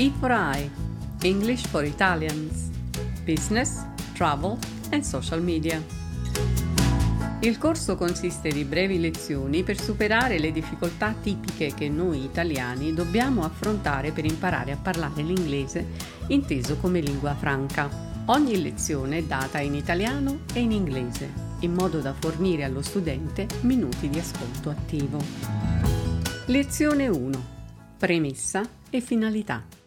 E for I, English for Italians, Business, Travel and Social Media. Il corso consiste di brevi lezioni per superare le difficoltà tipiche che noi italiani dobbiamo affrontare per imparare a parlare l'inglese inteso come lingua franca. Ogni lezione è data in italiano e in inglese, in modo da fornire allo studente minuti di ascolto attivo. Lezione 1. Premessa e finalità.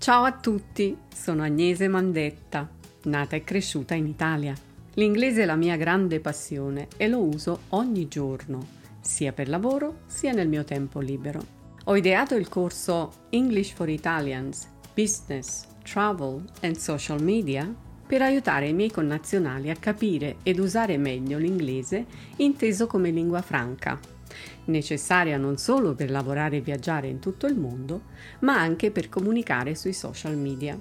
Ciao a tutti, sono Agnese Mandetta, nata e cresciuta in Italia. L'inglese è la mia grande passione e lo uso ogni giorno, sia per lavoro sia nel mio tempo libero. Ho ideato il corso English for Italians, Business, Travel and Social Media per aiutare i miei connazionali a capire ed usare meglio l'inglese inteso come lingua franca necessaria non solo per lavorare e viaggiare in tutto il mondo, ma anche per comunicare sui social media.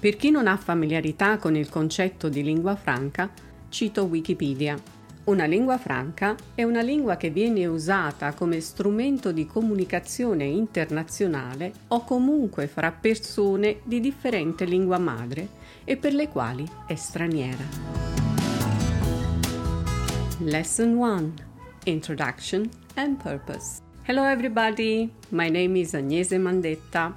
Per chi non ha familiarità con il concetto di lingua franca, cito Wikipedia. Una lingua franca è una lingua che viene usata come strumento di comunicazione internazionale o comunque fra persone di differente lingua madre e per le quali è straniera. Lesson 1 Introduction and Purpose. Hello, everybody. My name is Agnese Mandetta.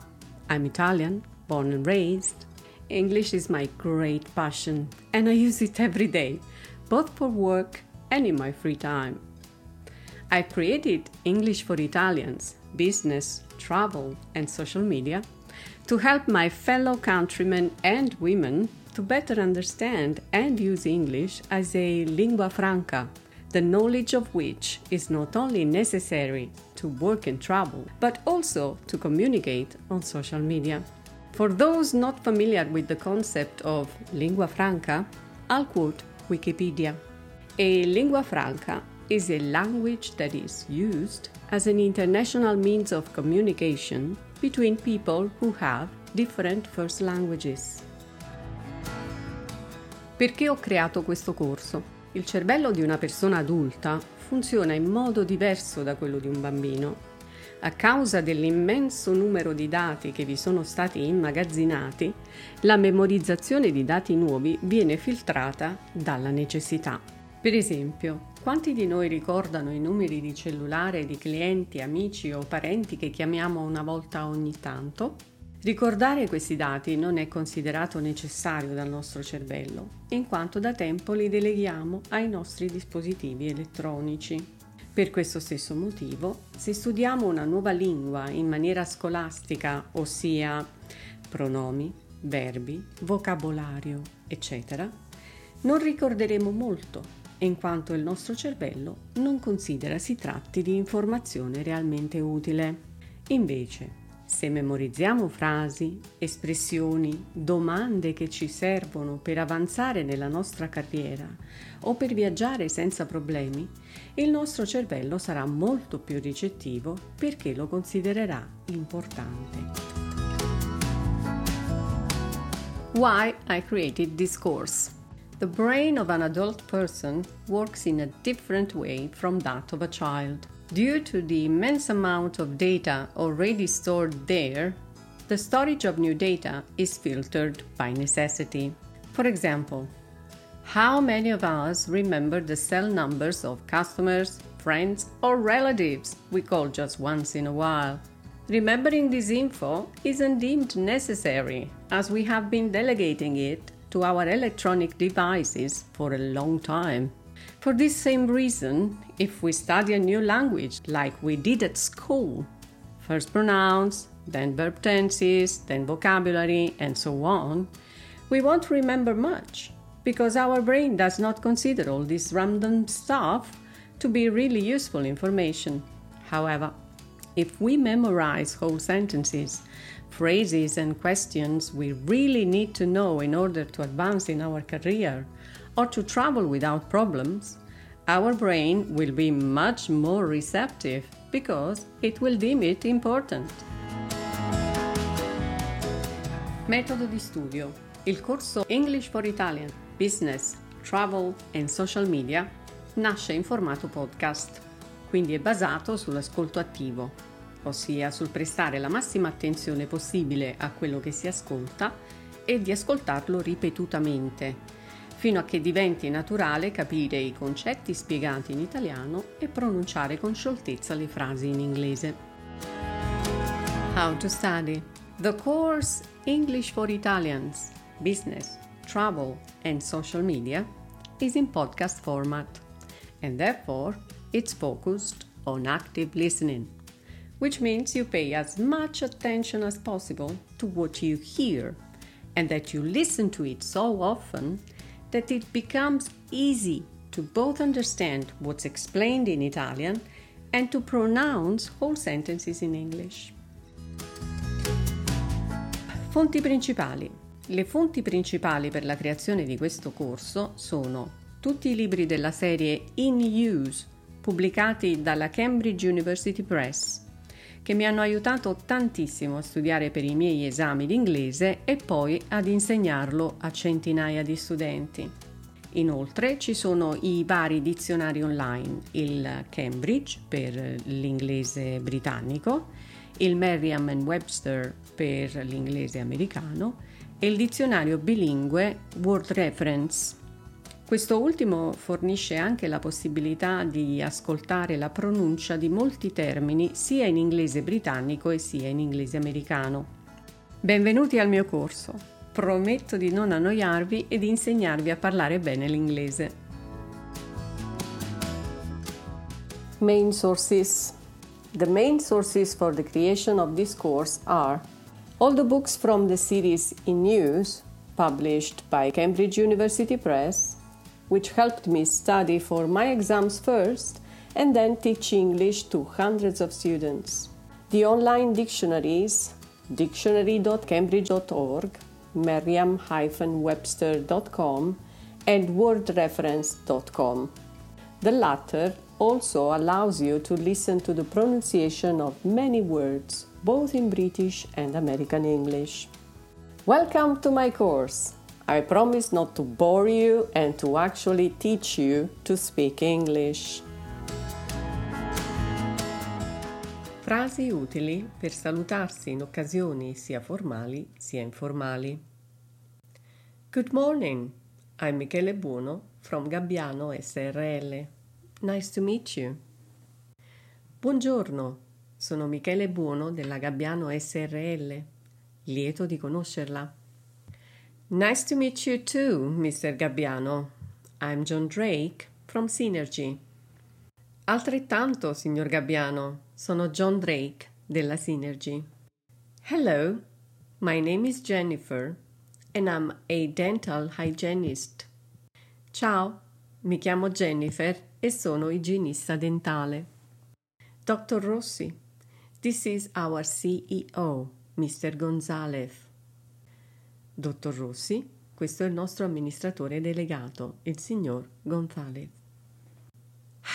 I'm Italian, born and raised. English is my great passion, and I use it every day, both for work and in my free time. I created English for Italians, business, travel, and social media to help my fellow countrymen and women to better understand and use English as a lingua franca the knowledge of which is not only necessary to work and travel, but also to communicate on social media. For those not familiar with the concept of lingua franca, I'll quote Wikipedia. A lingua franca is a language that is used as an international means of communication between people who have different first languages. Perché ho creato questo corso? Il cervello di una persona adulta funziona in modo diverso da quello di un bambino. A causa dell'immenso numero di dati che vi sono stati immagazzinati, la memorizzazione di dati nuovi viene filtrata dalla necessità. Per esempio, quanti di noi ricordano i numeri di cellulare di clienti, amici o parenti che chiamiamo una volta ogni tanto? Ricordare questi dati non è considerato necessario dal nostro cervello, in quanto da tempo li deleghiamo ai nostri dispositivi elettronici. Per questo stesso motivo, se studiamo una nuova lingua in maniera scolastica, ossia pronomi, verbi, vocabolario, eccetera, non ricorderemo molto, in quanto il nostro cervello non considera si tratti di informazione realmente utile. Invece, se memorizziamo frasi, espressioni, domande che ci servono per avanzare nella nostra carriera o per viaggiare senza problemi, il nostro cervello sarà molto più ricettivo perché lo considererà importante. Why I created this course. The brain of an adult person works in a different way from that of a child. Due to the immense amount of data already stored there, the storage of new data is filtered by necessity. For example, how many of us remember the cell numbers of customers, friends, or relatives we call just once in a while? Remembering this info isn't deemed necessary as we have been delegating it to our electronic devices for a long time. For this same reason, if we study a new language like we did at school, first pronouns, then verb tenses, then vocabulary, and so on, we won't remember much because our brain does not consider all this random stuff to be really useful information. However, if we memorize whole sentences, phrases, and questions we really need to know in order to advance in our career, or to travel without problems, our brain will be much more receptive because it will deem it important. Metodo di studio. Il corso English for Italian, Business, Travel and Social Media nasce in formato podcast, quindi è basato sull'ascolto attivo. ossia sul prestare la massima attenzione possibile a quello che si ascolta e di ascoltarlo ripetutamente, fino a che diventi naturale capire i concetti spiegati in italiano e pronunciare con scioltezza le frasi in inglese. How to study The course English for Italians, Business, Travel and Social Media is in podcast format and therefore it's focused on active listening, which means you pay as much attention as possible to what you hear and that you listen to it so often that it becomes easy to both understand what's explained in Italian and to pronounce whole sentences in English. Fonti principali. Le fonti principali per la creazione di questo corso sono tutti i libri della serie In Use pubblicati dalla Cambridge University Press, che mi hanno aiutato tantissimo a studiare per i miei esami d'inglese e poi ad insegnarlo a centinaia di studenti. Inoltre ci sono i vari dizionari online, il Cambridge per l'inglese britannico, il Merriam-Webster per l'inglese americano e il dizionario bilingue Word Reference questo ultimo fornisce anche la possibilità di ascoltare la pronuncia di molti termini sia in inglese britannico e sia in inglese americano. Benvenuti al mio corso. Prometto di non annoiarvi e di insegnarvi a parlare bene l'inglese. Main sources. The main sources for the creation of this course are all the books from the series in News, published by Cambridge University Press, which helped me study for my exams first and then teach English to hundreds of students. The online dictionaries dictionary.cambridge.org, merriam-webster.com, and wordreference.com. The latter also allows you to listen to the pronunciation of many words, both in British and American English. Welcome to my course! I promise not to bore you and to actually teach you to speak English. Frasi utili per salutarsi in occasioni sia formali sia informali. Good morning, I'm Michele Buono from Gabbiano SRL. Nice to meet you. Buongiorno, sono Michele Buono della Gabbiano SRL. Lieto di conoscerla. Nice to meet you too, Mr. Gabbiano. I'm John Drake from Synergy. Altrettanto, signor Gabbiano, sono John Drake della Synergy. Hello, my name is Jennifer and I'm a dental hygienist. Ciao, mi chiamo Jennifer e sono igienista dentale. Dr. Rossi, this is our CEO, Mr. Gonzalez. Dottor Rossi, questo è il nostro amministratore delegato, il signor Gonzalez.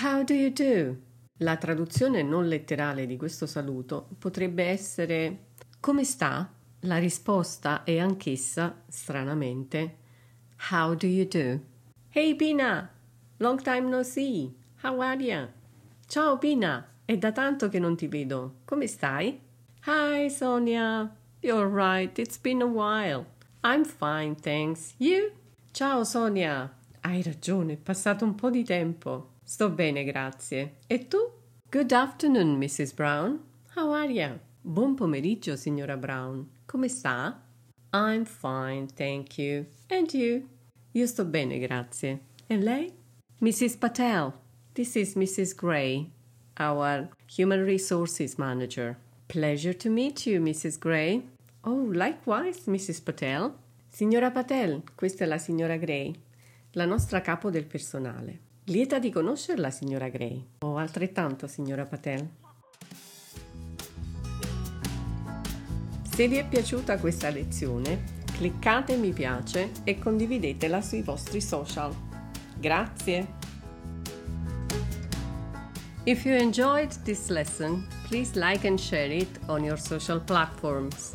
How do you do? La traduzione non letterale di questo saluto potrebbe essere come sta? La risposta è anch'essa, stranamente, How do you do? Hey Pina! Long time no see! How are you? Ciao Pina! È da tanto che non ti vedo. Come stai? Hi Sonia! You're right, it's been a while. I'm fine, thanks. You? Ciao Sonia. Hai ragione, è passato un po' di tempo. Sto bene, grazie. E tu? Good afternoon, Mrs. Brown. How are you? Buon pomeriggio, signora Brown. Come sta? I'm fine, thank you. And you? Io sto bene, grazie. E lei? Mrs. Patel. This is Mrs. Gray, our Human Resources Manager. Pleasure to meet you, Mrs. Gray. Oh, likewise, Mrs. Patel. Signora Patel, questa è la signora Gray, la nostra capo del personale. Lieta di conoscerla, signora Gray. O oh, altrettanto, signora Patel. Se vi è piaciuta questa lezione, cliccate mi piace e condividetela sui vostri social. Grazie! If you enjoyed this lesson, please like and share it on your social platforms.